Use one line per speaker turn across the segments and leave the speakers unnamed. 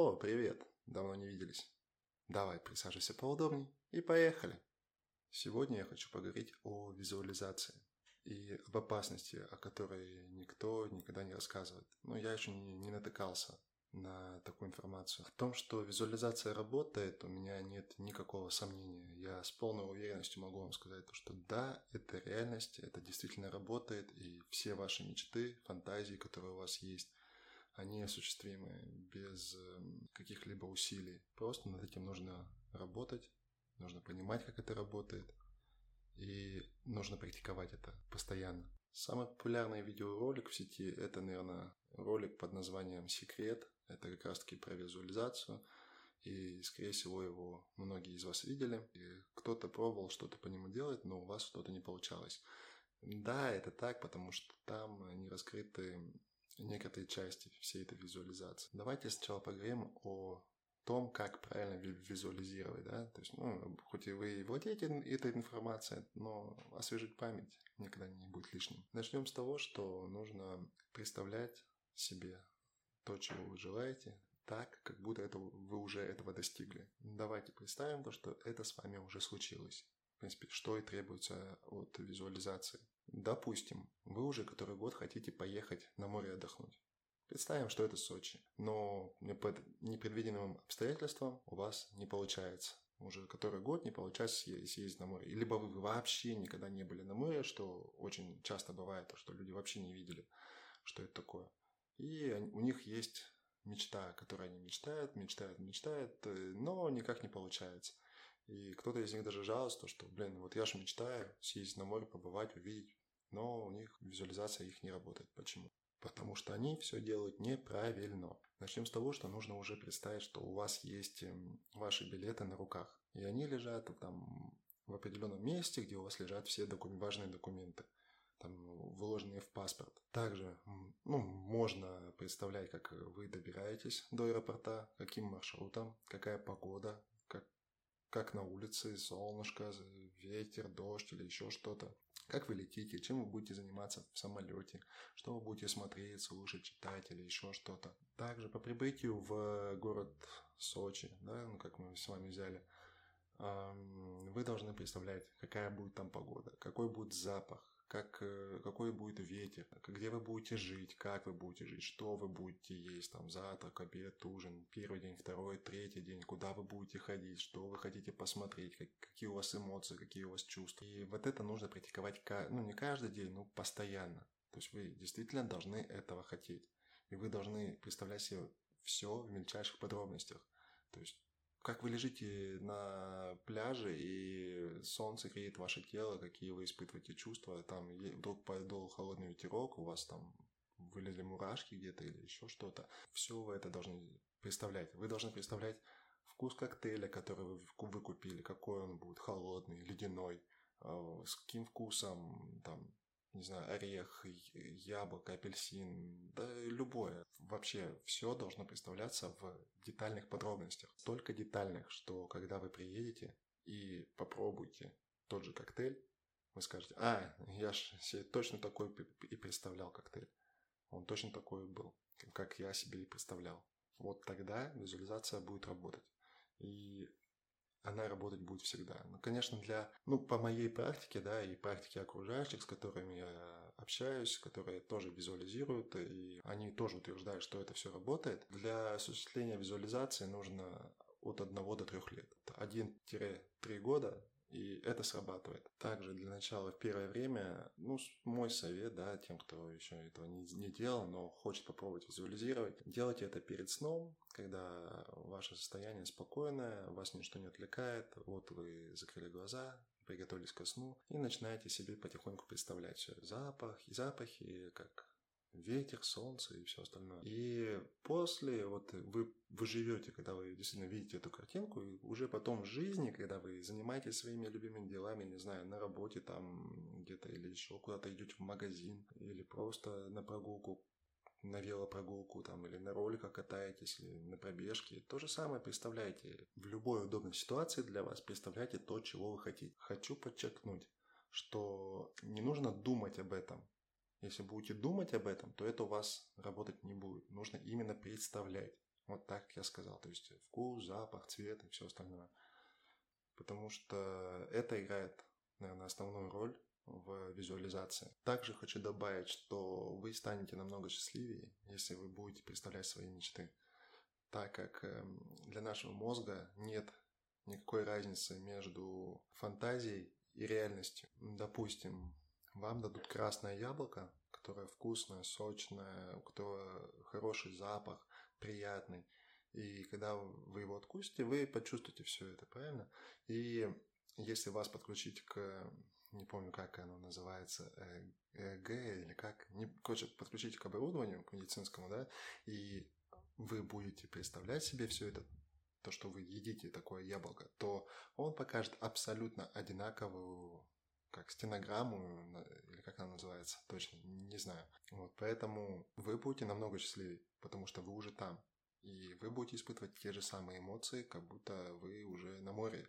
Привет! Давно не виделись. Давай, присаживайся поудобней и поехали. Сегодня я хочу поговорить о визуализации и об опасности, о которой никто никогда не рассказывает. Но я еще не, не натыкался на такую информацию. В том, что визуализация работает, у меня нет никакого сомнения. Я с полной уверенностью могу вам сказать, что да, это реальность, это действительно работает, и все ваши мечты, фантазии, которые у вас есть, они осуществимы без эм, каких-либо усилий. Просто над этим нужно работать, нужно понимать, как это работает, и нужно практиковать это постоянно. Самый популярный видеоролик в сети – это, наверное, ролик под названием «Секрет». Это как раз-таки про визуализацию. И, скорее всего, его многие из вас видели. И кто-то пробовал что-то по нему делать, но у вас что-то не получалось. Да, это так, потому что там не раскрыты некоторые части всей этой визуализации. Давайте сначала поговорим о том, как правильно визуализировать, да, то есть, ну, хоть и вы владеете этой информацией, но освежить память никогда не будет лишним. Начнем с того, что нужно представлять себе то, чего вы желаете, так, как будто это, вы уже этого достигли. Давайте представим то, что это с вами уже случилось. В принципе, что и требуется от визуализации. Допустим, вы уже который год хотите поехать на море отдохнуть. Представим, что это Сочи, но по непредвиденным обстоятельствам у вас не получается. Уже который год не получается съездить на море. Либо вы вообще никогда не были на море, что очень часто бывает, что люди вообще не видели, что это такое. И у них есть мечта, которую они мечтают, мечтают, мечтают, э, но никак не получается. И кто-то из них даже жалуется, что, блин, вот я же мечтаю съездить на море, побывать, увидеть, но у них визуализация их не работает. Почему? Потому что они все делают неправильно. Начнем с того, что нужно уже представить, что у вас есть эм, ваши билеты на руках. И они лежат там в определенном месте, где у вас лежат все докум- важные документы там, выложенные в паспорт. Также ну, можно представлять, как вы добираетесь до аэропорта, каким маршрутом, какая погода, как, на улице, солнышко, ветер, дождь или еще что-то. Как вы летите, чем вы будете заниматься в самолете, что вы будете смотреть, слушать, читать или еще что-то. Также по прибытию в город Сочи, да, ну, как мы с вами взяли, вы должны представлять, какая будет там погода, какой будет запах, как, э, какой будет ветер, где вы будете жить, как вы будете жить, что вы будете есть, там, завтрак, обед, ужин, первый день, второй, третий день, куда вы будете ходить, что вы хотите посмотреть, как, какие у вас эмоции, какие у вас чувства. И вот это нужно практиковать, ну, не каждый день, но постоянно. То есть вы действительно должны этого хотеть. И вы должны представлять себе все в мельчайших подробностях. То есть как вы лежите на пляже, и солнце греет ваше тело, какие вы испытываете чувства, там вдруг подул холодный ветерок, у вас там вылезли мурашки где-то или еще что-то. Все вы это должны представлять. Вы должны представлять вкус коктейля, который вы, вы купили, какой он будет, холодный, ледяной, а, с каким вкусом, там, не знаю, орех, яблоко, апельсин, да любое. Вообще все должно представляться в детальных подробностях. Столько детальных, что когда вы приедете и попробуете тот же коктейль, вы скажете, а, я же себе точно такой и представлял коктейль. Он точно такой был, как я себе и представлял. Вот тогда визуализация будет работать. И она работать будет всегда. Ну, конечно, для, ну, по моей практике, да, и практике окружающих, с которыми я общаюсь, которые тоже визуализируют, и они тоже утверждают, что это все работает. Для осуществления визуализации нужно от 1 до 3 лет. 1-3 года и это срабатывает. Также для начала в первое время, ну, мой совет, да, тем, кто еще этого не, не делал, но хочет попробовать визуализировать, делайте это перед сном, когда ваше состояние спокойное, вас ничто не отвлекает, вот вы закрыли глаза, приготовились ко сну и начинаете себе потихоньку представлять все запах, запахи, как ветер, солнце и все остальное. И после вот вы, вы живете, когда вы действительно видите эту картинку, и уже потом в жизни, когда вы занимаетесь своими любимыми делами, не знаю, на работе там где-то или еще куда-то идете в магазин, или просто на прогулку на велопрогулку там или на роликах катаетесь, или на пробежке. То же самое представляете. В любой удобной ситуации для вас представляйте то, чего вы хотите. Хочу подчеркнуть, что не нужно думать об этом. Если будете думать об этом, то это у вас работать не будет. Нужно именно представлять. Вот так, я сказал. То есть вкус, запах, цвет и все остальное. Потому что это играет, наверное, основную роль в визуализации. Также хочу добавить, что вы станете намного счастливее, если вы будете представлять свои мечты. Так как эм, для нашего мозга нет никакой разницы между фантазией и реальностью. Допустим, вам дадут красное яблоко, которое вкусное, сочное, у которого хороший запах, приятный. И когда вы его откусите, вы почувствуете все это, правильно? И если вас подключить к, не помню, как оно называется, ЭГ или как, не, короче, подключить к оборудованию, к медицинскому, да, и вы будете представлять себе все это, то, что вы едите такое яблоко, то он покажет абсолютно одинаковую как стенограмму, или как она называется, точно, не знаю. Вот, поэтому вы будете намного счастливее, потому что вы уже там. И вы будете испытывать те же самые эмоции, как будто вы уже на море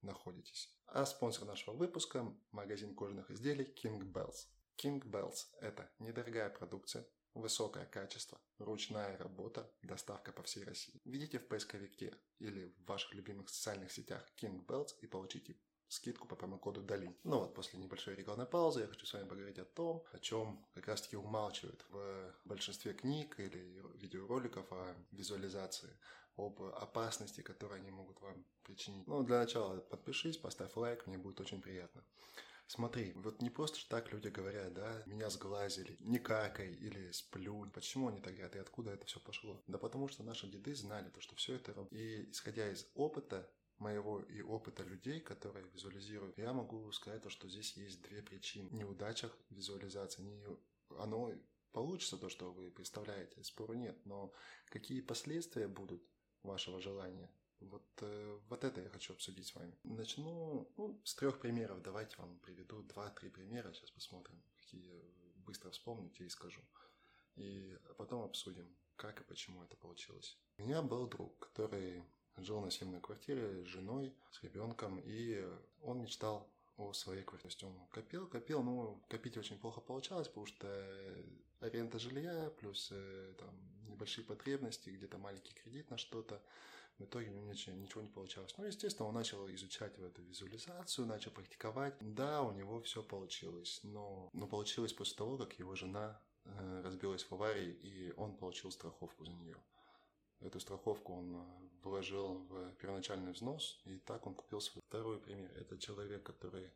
находитесь. А спонсор нашего выпуска – магазин кожаных изделий King Bells. King Bells – это недорогая продукция, высокое качество, ручная работа, доставка по всей России. Введите в поисковике или в ваших любимых социальных сетях King Bells и получите скидку по промокоду DALI. Ну вот, после небольшой рекламной паузы я хочу с вами поговорить о том, о чем как раз таки умалчивают в большинстве книг или видеороликов о визуализации, об опасности, которые они могут вам причинить. Ну, для начала подпишись, поставь лайк, мне будет очень приятно. Смотри, вот не просто так люди говорят, да, меня сглазили, не какай или сплюнь. Почему они так говорят и откуда это все пошло? Да потому что наши деды знали то, что все это... И исходя из опыта, моего и опыта людей, которые визуализируют, я могу сказать, что здесь есть две причины. Неудачах визуализации, не оно получится то, что вы представляете, спору нет, но какие последствия будут вашего желания, вот, э, вот это я хочу обсудить с вами. Начну ну, с трех примеров. Давайте вам приведу два-три примера. Сейчас посмотрим, какие быстро вспомните и скажу. И потом обсудим, как и почему это получилось. У меня был друг, который жил на съемной квартире с женой, с ребенком, и он мечтал о своей квартире. То есть он копил, копил, но копить очень плохо получалось, потому что аренда жилья, плюс э, там небольшие потребности, где-то маленький кредит на что-то. В итоге у него ничего, не получалось. Ну, естественно, он начал изучать эту визуализацию, начал практиковать. Да, у него все получилось, но, но получилось после того, как его жена э, разбилась в аварии, и он получил страховку за нее. Эту страховку он э, вложил в первоначальный взнос, и так он купил свой второй пример. Это человек, который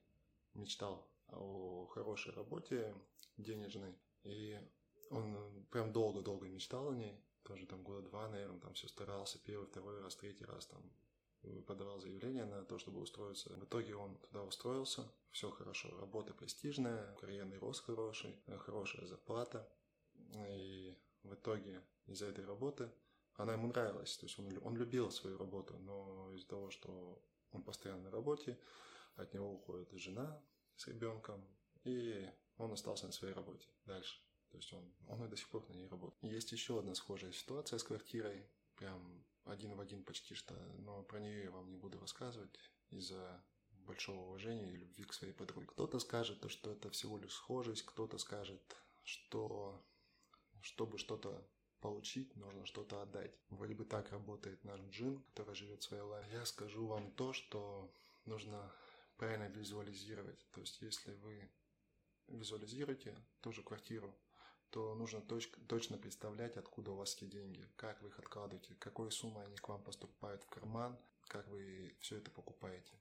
мечтал о хорошей работе денежной, и он прям долго-долго мечтал о ней, тоже там года два, наверное, там все старался, первый, второй раз, третий раз там подавал заявление на то, чтобы устроиться. В итоге он туда устроился, все хорошо, работа престижная, карьерный рост хороший, хорошая зарплата. И в итоге из-за этой работы она ему нравилась, то есть он, он любил свою работу, но из-за того, что он постоянно на работе, от него уходит жена с ребенком, и он остался на своей работе дальше. То есть он, он и до сих пор на ней работает. Есть еще одна схожая ситуация с квартирой, прям один в один почти что, но про нее я вам не буду рассказывать из-за большого уважения и любви к своей подруге. Кто-то скажет, что это всего лишь схожесть, кто-то скажет, что чтобы что-то получить, нужно что-то отдать. Вроде бы так работает наш джин, который живет своей лайф. Я скажу вам то, что нужно правильно визуализировать. То есть, если вы визуализируете ту же квартиру, то нужно точ- точно представлять, откуда у вас эти деньги, как вы их откладываете, какой суммой они к вам поступают в карман, как вы все это покупаете.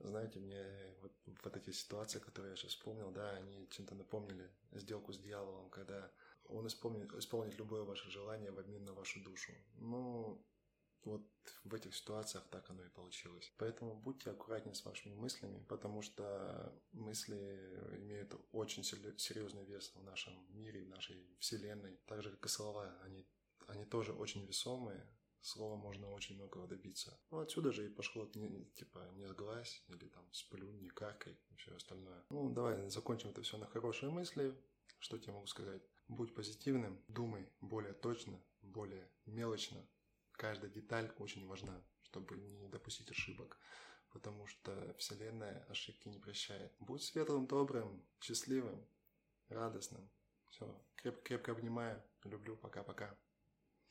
Знаете, мне вот, вот эти ситуации, которые я сейчас вспомнил, да, они чем-то напомнили сделку с дьяволом, когда он исполнит, исполнит любое ваше желание в обмен на вашу душу. Ну, вот в этих ситуациях так оно и получилось. Поэтому будьте аккуратнее с вашими мыслями, потому что мысли имеют очень серьезный вес в нашем мире, в нашей вселенной. Так же, как и слова, они, они тоже очень весомые. Словом можно очень многого добиться. Ну, отсюда же и пошло, не, типа, не сглазь, или там сплюнь, не каркай, и все остальное. Ну, давай закончим это все на хорошие мысли. Что тебе могу сказать? Будь позитивным, думай более точно, более мелочно, каждая деталь очень важна, чтобы не допустить ошибок, потому что Вселенная ошибки не прощает. Будь светлым, добрым, счастливым, радостным. Все, крепко-крепко обнимаю, люблю, пока-пока.